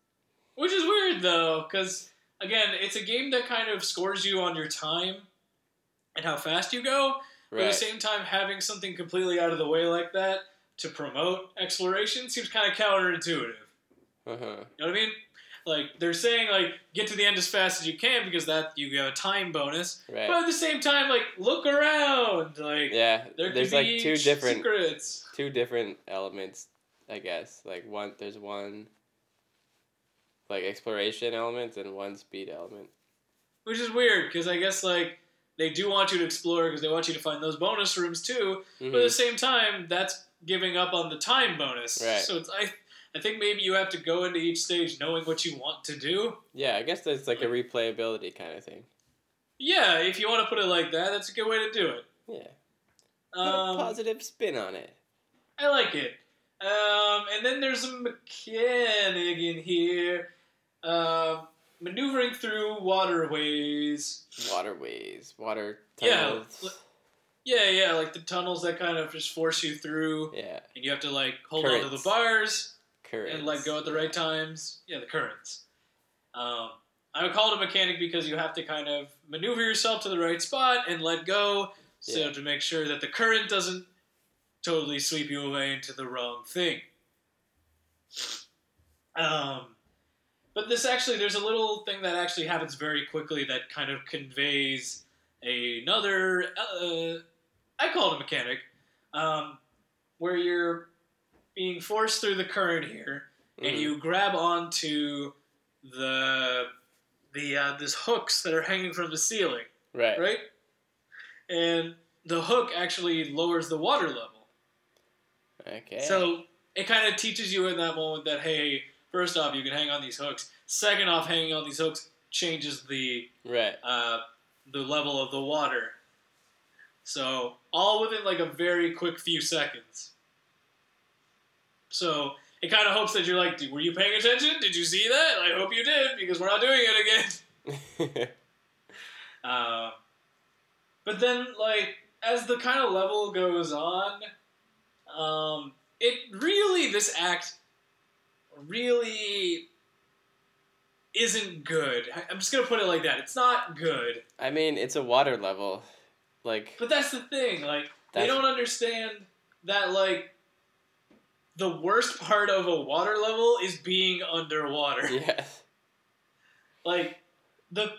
Which is weird though, because again, it's a game that kind of scores you on your time and how fast you go. But at the same time, having something completely out of the way like that to promote exploration seems kind of counterintuitive. Uh huh. You know what I mean? Like they're saying, like get to the end as fast as you can because that you have a time bonus. Right. But at the same time, like look around, like yeah. there There's like two different secrets. two different elements, I guess. Like one, there's one like exploration element and one speed element. Which is weird because I guess like they do want you to explore because they want you to find those bonus rooms too. But at the Mhm. same time, that's giving up on the time bonus. Right. So it's I I think maybe you have to go into each stage knowing what you want to do. Yeah, I guess that's like a replayability kind of thing. Yeah, if you want to put it like that, that's a good way to do it. Yeah. Put a Um, positive spin on it. I like it. Um, and then there's a mechanic in here. Um, maneuvering through waterways. Waterways, water Yeah, tunnels. l- Yeah, yeah, like the tunnels that kind of just force you through, Yeah, and you have to like hold on to the bars currents. and let go at the right times. Yeah, the currents. Um, I would call it a mechanic because you have to kind of maneuver yourself to the right spot and let go, so Yeah. to make sure that the current doesn't totally sweep you away into the wrong thing. Um, but this actually, there's a little thing that actually happens very quickly that kind of conveys another. Uh, I call it a mechanic, um, where you're being forced through the current here, and Mhm. you grab onto the the uh, these hooks that are hanging from the ceiling, right. right? And the hook actually lowers the water level. Okay. So it kind of teaches you in that moment that hey, first off, you can hang on these hooks. Second off, hanging on these hooks changes the right. uh, the level of the water. So all within like a very quick few seconds. So it kind of hopes that you're like, were you paying attention? Did you see that? I hope you did because we're not doing it again. Uh, but then, like, as the kind of level goes on, um, it really, this act really isn't good. I'm just gonna put it like that. It's not good. I mean, it's a water level. Like, But that's the thing. Like, they don't understand that, like, the worst part of a water level is being underwater. yeah. like the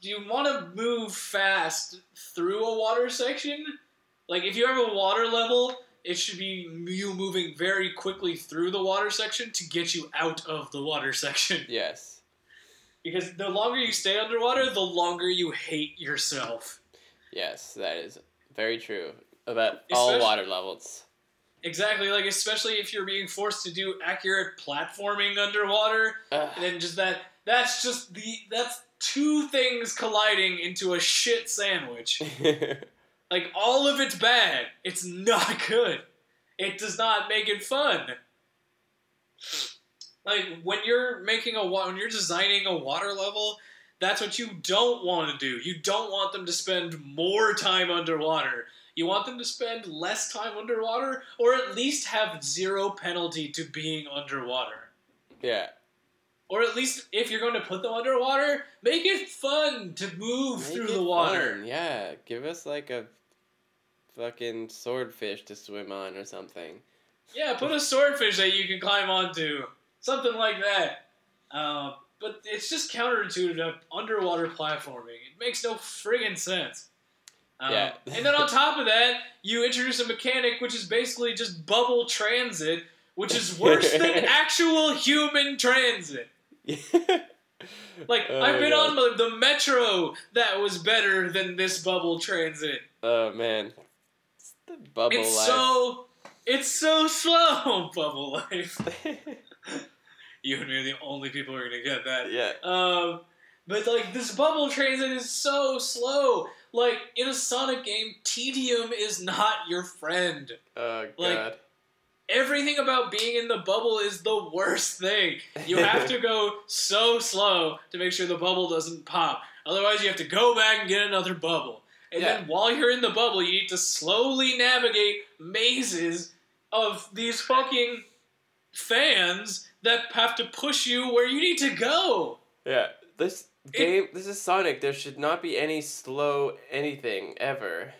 do you want to move fast through a water section like if you have a water level it should be you moving very quickly through the water section to get you out of the water section Yes. because the longer you stay underwater the longer you hate yourself Yes, that is very true about all water levels. exactly like especially if you're being forced to do accurate platforming underwater Ugh. and then just that that's just the that's two things colliding into a shit sandwich Like all of it's bad. It's not good. It does not make it fun. Like when you're making a when you're designing a water level, that's what you don't want to do. You don't want them to spend more time underwater. You want them to spend less time underwater or at least have zero penalty to being underwater. yeah. Or at least if you're going to put them underwater, make it fun to move Make through the water. fun, Yeah. Give us like a fucking swordfish to swim on or something. Yeah, put a swordfish that you can climb onto. Something like that. Uh, but it's just counterintuitive to underwater platforming. It makes no friggin' sense. Um, Yeah. and then on top of that, you introduce a mechanic which is basically just bubble transit, which is worse than actual human transit. Like Oh I've been God. on the, the metro that was better than this bubble transit. oh man, it's the bubble it's life. so it's so slow, bubble life. You and me are the only people who are gonna get that. yeah. Um, but like this bubble transit is so slow. Like in a Sonic game, tedium is not your friend. Oh Like, god. Everything about being in the bubble is the worst thing. You have to go so slow to make sure the bubble doesn't pop. Otherwise, you have to go back and get another bubble. And then while you're in the bubble, you need to slowly navigate mazes of these fucking fans that have to push you where you need to go. Yeah. This game. This is Sonic. There should not be any slow anything ever.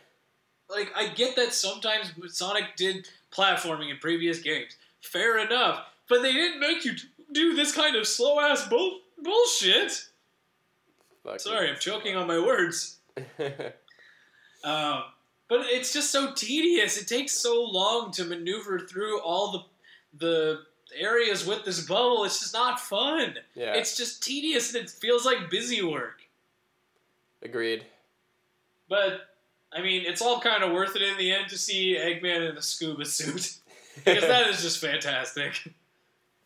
Like, I get that sometimes Sonic did platforming in previous games. Fair enough. But they didn't make you do this kind of slow ass bull- bullshit. Sorry, I'm choking on my words. Um, but it's just so tedious. It takes so long to maneuver through all the the areas with this bubble. It's just not fun. yeah. It's just tedious and it feels like busy work. Agreed. But I mean, it's all kind of worth it in the end to see Eggman in a scuba suit because that is just fantastic.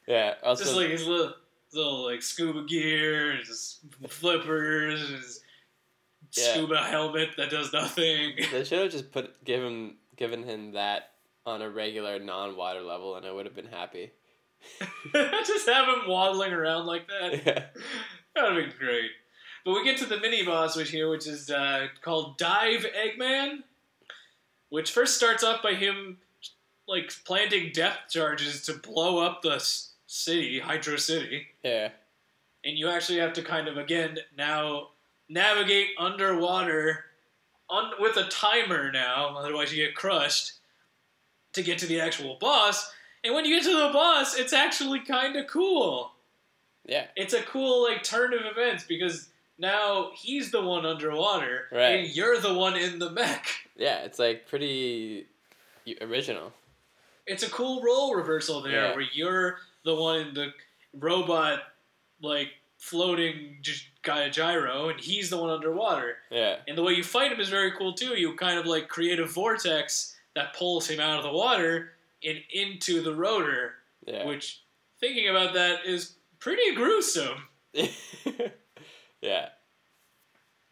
yeah. Also, just like his little, little like scuba gear, and his flippers, and his Yeah. scuba helmet that does nothing. they should have just put given given him that on a regular non-water level, and I would have been happy. just have him waddling around like that. yeah. That would be great. But we get to the mini boss, which here, which is uh, called Dive Eggman, which first starts off by him like planting depth charges to blow up the city, Hydrocity, Yeah. and you actually have to kind of again now navigate underwater on, with a timer now, otherwise you get crushed to get to the actual boss. And when you get to the boss, it's actually kind of cool Yeah. it's a cool like turn of events because now he's the one underwater Right. and you're the one in the mech. Yeah. It's like pretty original. It's a cool role reversal there Yeah. where you're the one in the robot like floating gy- gy- gyro and he's the one underwater. Yeah. And the way you fight him is very cool too. You kind of like create a vortex that pulls him out of the water and into the rotor, Yeah. which thinking about that is pretty gruesome. yeah.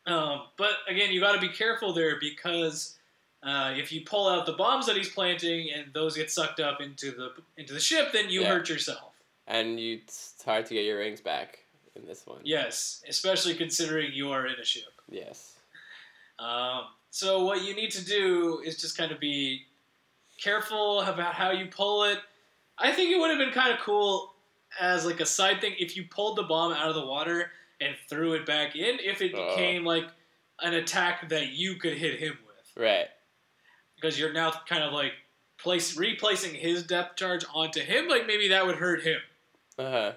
Um, but again, you got to be careful there because uh, if you pull out the bombs that he's planting and those get sucked up into the into the ship, then you Yeah. hurt yourself. And you, it's hard to get your rings back in this one. Yes, especially considering you are in a ship. Yes. Um, so what you need to do is just kind of be careful about how you pull it. I think it would have been kind of cool as like a side thing if you pulled the bomb out of the water and threw it back in. If it Oh. became like an attack that you could hit him with. Right. because you're now kind of like place replacing his depth charge onto him. Like maybe that would hurt him. Uh huh.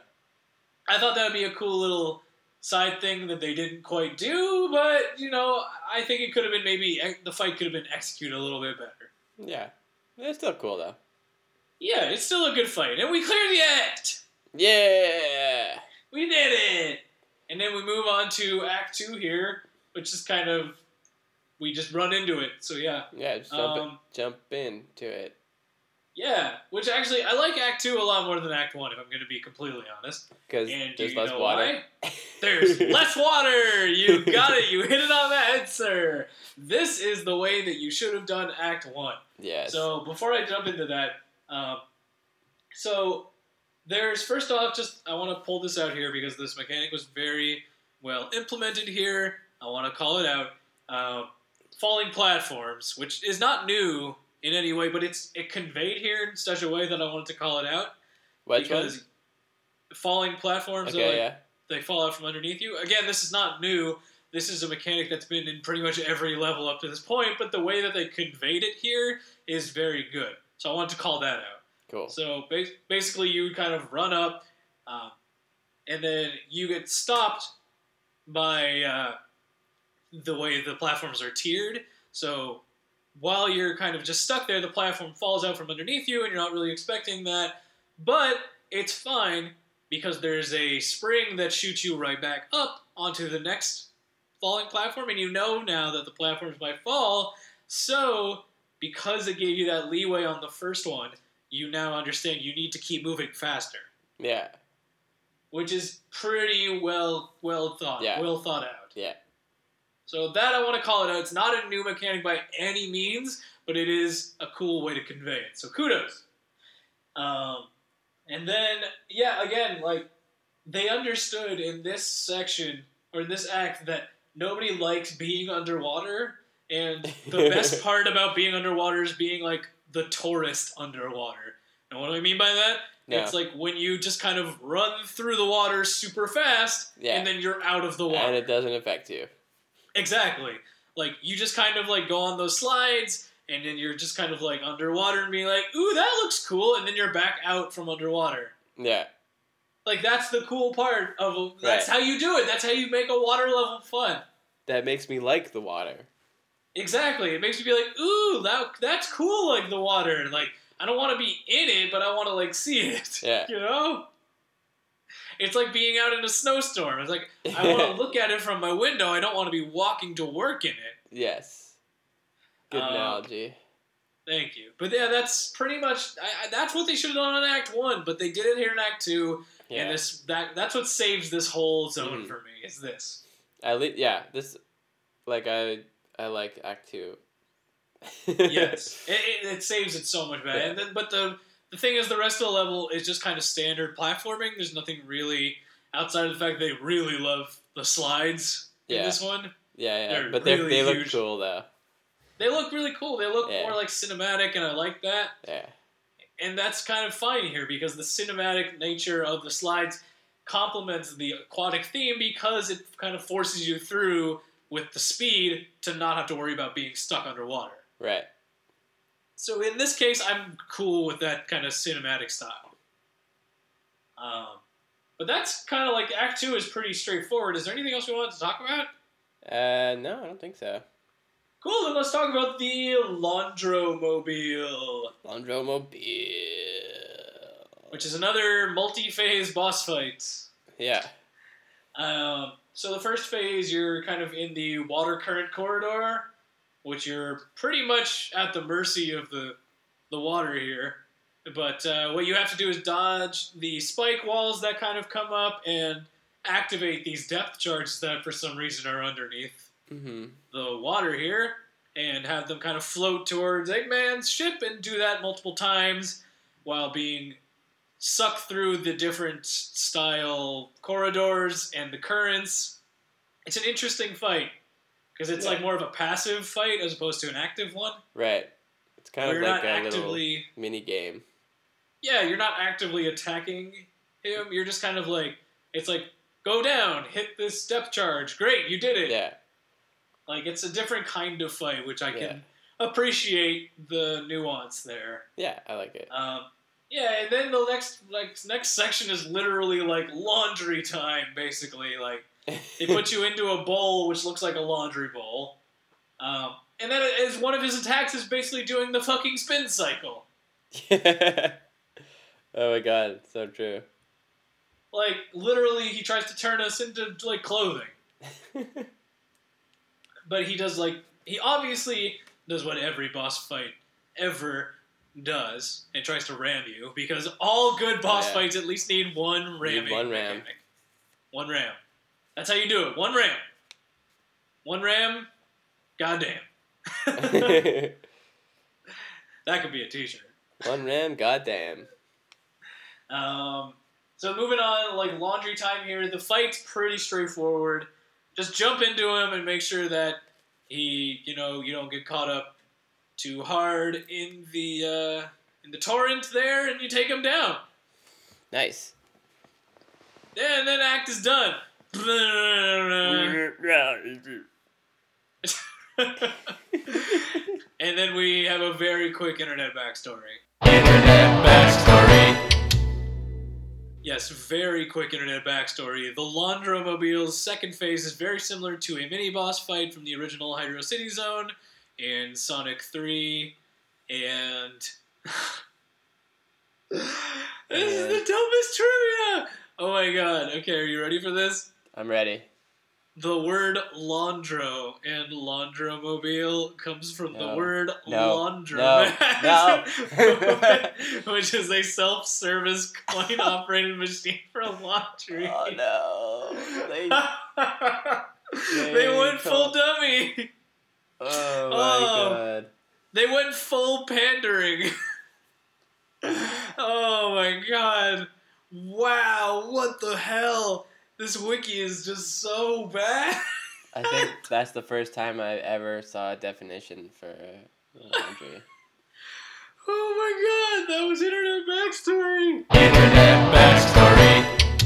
I thought that would be a cool little side thing that they didn't quite do, but you know, I think it could have been maybe the fight could have been executed a little bit better. Yeah. It's still cool though. Yeah, it's still a good fight, and we clear the act. Yeah. We did it. And then we move on to Act Two here, which is kind of we just run into it. So yeah, Yeah. Just jump, Um, jump into it. yeah. Which actually, I like Act Two a lot more than Act One, if I'm going to be completely honest. Because there's less water. why? There's less water. You got it. You hit it on the head, sir. This is the way that you should have done Act One. Yes. So before I jump into that, um, so there's first off, just I want to pull this out here because this mechanic was very well implemented here. I want to call it out. Um, falling platforms, which is not new in any way, but it's it conveyed here in such a way that I wanted to call it out Which because falling platforms are Okay. like yeah. they fall out from underneath you. Again, this is not new. This is a mechanic that's been in pretty much every level up to this point, but the way that they conveyed it here is very good. So I wanted to call that out. Cool. So ba- basically, you kind of run up, um, and then you get stopped by uh, the way the platforms are tiered. So while you're kind of just stuck there, the platform falls out from underneath you, and you're not really expecting that. But it's fine because there's a spring that shoots you right back up onto the next falling platform, and you know now that the platforms might fall. So, because it gave you that leeway on the first one, you now understand you need to keep moving faster, Yeah. which is pretty well well thought, Yeah. well thought out. Yeah. So that I want to call it out. It's not a new mechanic by any means, but it is a cool way to convey it. So kudos. Um, and then yeah, again, like they understood in this section or in this act that nobody likes being underwater, and the best part about being underwater is being like the tourist underwater. And what do I mean by that? No. It's like when you just kind of run through the water super fast, Yeah. and then you're out of the water. and it doesn't affect you. Exactly. Like you just kind of like go on those slides and then you're just kind of like underwater and being like, "Ooh, that looks cool," and then you're back out from underwater. Yeah. Like that's the cool part of that's Right. how you do it. That's how you make a water level fun. That makes me like the water. Exactly. It makes me be like, "Ooh, that that's cool like the water." Like I don't want to be in it, but I want to like see it. Yeah. You know? It's like being out in a snowstorm. It's like I want to look at it from my window. I don't want to be walking to work in it. Yes. Good Um, analogy. Thank you. But yeah, that's pretty much I, I, that's what they should have done in Act One. But they did it here in Act Two, Yeah. and this that that's what saves this whole zone Mhm. for me. Is this? At least, yeah. This, like, I, I like Act Two. Yes, it, it, it saves it so much better. Yeah. And then, but the the thing is, the rest of the level is just kind of standard platforming. There's nothing really outside of the fact they really love the slides in this one. Yeah, yeah. They're but they really they look cool though. They look really cool. They look Yeah. more like cinematic, and I like that. Yeah. And that's kind of fine here because the cinematic nature of the slides complements the aquatic theme because it kind of forces you through with the speed to not have to worry about being stuck underwater. Right. So in this case, I'm cool with that kind of cinematic style. Um, but that's kind of like Act Two is pretty straightforward. Is there anything else we wanted to talk about? Uh, no, I don't think so. Cool. Then let's talk about the Laundromobile, Laundromobile. which is another multi-phase boss fight. Yeah. Um, so the first phase, you're kind of in the water current corridor, which you're pretty much at the mercy of the the water here. But uh, what you have to do is dodge the spike walls that kind of come up and activate these depth charges that for some reason are underneath Mm-hmm. the water here, and have them kind of float towards Eggman's ship and do that multiple times while being sucked through the different style corridors and the currents. It's an interesting fight because it's Yeah. like more of a passive fight as opposed to an active one. Right. It's kind of you're like not a actively, little mini game. yeah, you're not actively attacking him. You're just kind of like, it's like, go down, hit this depth charge. Great, you did it. Yeah. Like it's a different kind of fight, which I Yeah. can appreciate the nuance there. Yeah, I like it. Um, yeah, and then the next like next section is literally like laundry time, basically. Like they put you into a bowl which looks like a laundry bowl, um, and then as one of his attacks is basically doing the fucking spin cycle. oh my god, so true. Like literally, he tries to turn us into like clothing, but he does like he obviously does what every boss fight ever does and tries to ram you because all good boss Yeah. fights at least need one ramming one ram. mechanic. One ram. That's how you do it. One ram. One ram. Goddamn. that could be a T-shirt. One ram, goddamn. Um, so moving on, like laundry time here. The fight's pretty straightforward. Just jump into him and make sure that he, you know, you don't get caught up too hard in the uh, in the torrent there, and you take him down. Nice. Yeah, and then act is done. and then we have a very quick internet backstory. Internet backstory. Yes, very quick internet backstory. The Laundromobile's second phase is very similar to a mini boss fight from the original Hydrocity Zone in Sonic 3, and. this is the dumbest trivia! Oh my god. Okay, are you ready for this? I'm ready. The word laundro and laundromobile comes from the word No. laundromat, No. which is a self-service coin-operated machine for laundry. Oh no. They, they They went full dummy. oh my Oh. god. They went full pandering. oh my god. Wow, what the hell? This wiki is just so bad. I think that's the first time I ever saw a definition for uh, laundry. Oh my god, that was internet backstory. Internet backstory.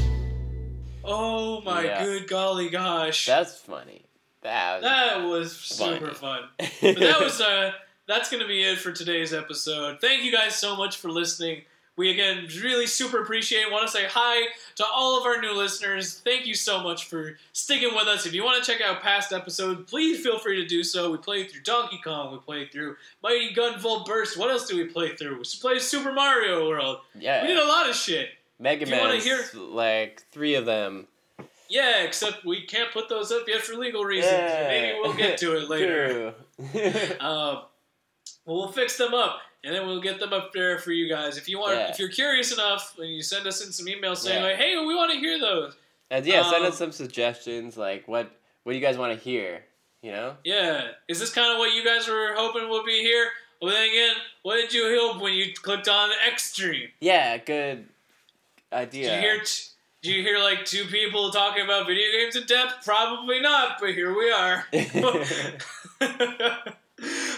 Oh my Yeah. good golly gosh. That's funny. That was that was super fun. But that was uh that's gonna be it for today's episode. Thank you guys so much for listening. We again really super appreciate want to say hi to all of our new listeners. Thank you so much for sticking with us. If you want to check out past episodes, please feel free to do so. We played through Donkey Kong, we played through Mighty Gunvolt Burst. What else did we play through? We played Super Mario World. yeah. We did a lot of shit. Mega Do Man. hear- Like three of them. Yeah, except we can't put those up yet for legal reasons. Yeah. Maybe we'll get to it later. True. Um, well, we'll fix them up, and then we'll get them up there for you guys. If you want, Yeah. if you're curious enough, and you send us in some emails saying Yeah. like, "Hey, we want to hear those." and yeah, send Um, us some suggestions. Like what what do you guys want to hear? You know? Yeah, is this kind of what you guys were hoping would be here? Well, then again, what did you hope when you clicked on Extreme? Yeah. Good idea. Did you hear? T- did you hear like two people talking about video games in depth? Probably not, but here we are.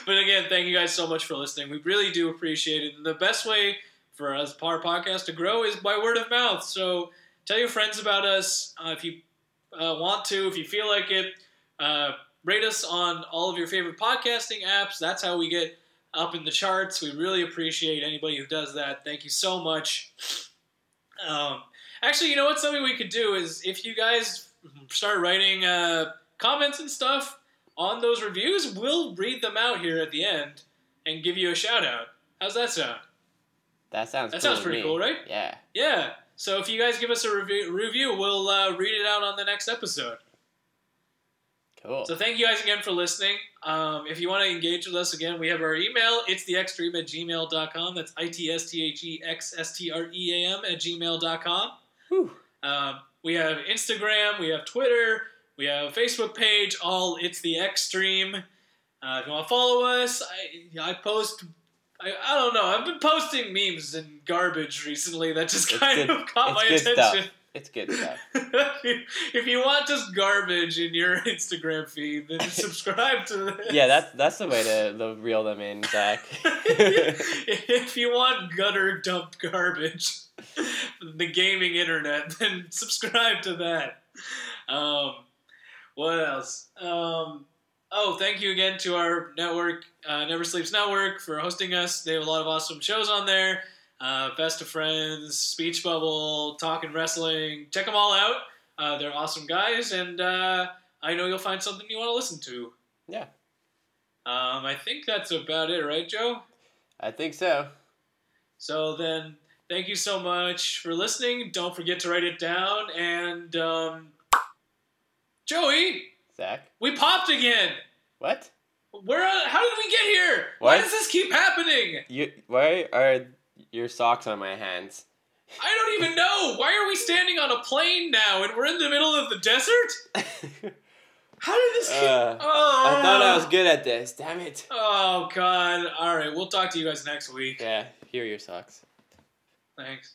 but again, thank you guys so much for listening. We really do appreciate it. The best way for us, our podcast, to grow is by word of mouth. So tell your friends about us uh, if you uh, want to, if you feel like it. Uh, rate us on all of your favorite podcasting apps. That's how we get up in the charts. We really appreciate anybody who does that. Thank you so much. Um, actually, you know what? Something we could do is if you guys start writing uh, comments and stuff on those reviews, we'll read them out here at the end and give you a shout out. How's that sound? that sounds. That cool sounds pretty cool, right? Yeah. Yeah. So if you guys give us a review, review we'll uh, read it out on the next episode. Cool. So thank you guys again for listening. Um, if you want to engage with us again, we have our email. It's theextreme at gmail.com. That's I-T-S-T-H-E-X-S-T-R-E-A-M at gmail.com. Whew. Um, we have Instagram, we have Twitter, we have a Facebook page, all It's the Extreme. Uh, if you want to follow us, I, I post, I, I don't know, I've been posting memes and garbage recently that just It's kind good- of caught my attention. stuff. It's good stuff. if you want just garbage in your Instagram feed, then subscribe to this. Yeah, that's that's the way to, to reel them in, Zach. if you want gutter dump garbage, the gaming internet, then subscribe to that. Um, what else? Um, oh, thank you again to our network, uh, Never Sleeps Network, for hosting us. They have a lot of awesome shows on there. Uh, Best of Friends, Speech Bubble, Talking Wrestling. Check them all out. Uh, they're awesome guys, and uh, I know you'll find something you want to listen to. Yeah. Um, I think that's about it, right, Joe? I think so. So then, thank you so much for listening. Don't forget to write it down. And um, Joey, Zach, we popped again. what? Where? How did we get here? Why does this keep happening? You why are your socks on my hands? I don't even know. Why are we standing on a plane now and we're in the middle of the desert? How did this keep? Uh, oh. I thought I was good at this. Damn it. Oh God! All right, we'll talk to you guys next week. Yeah, here are your socks. Thanks.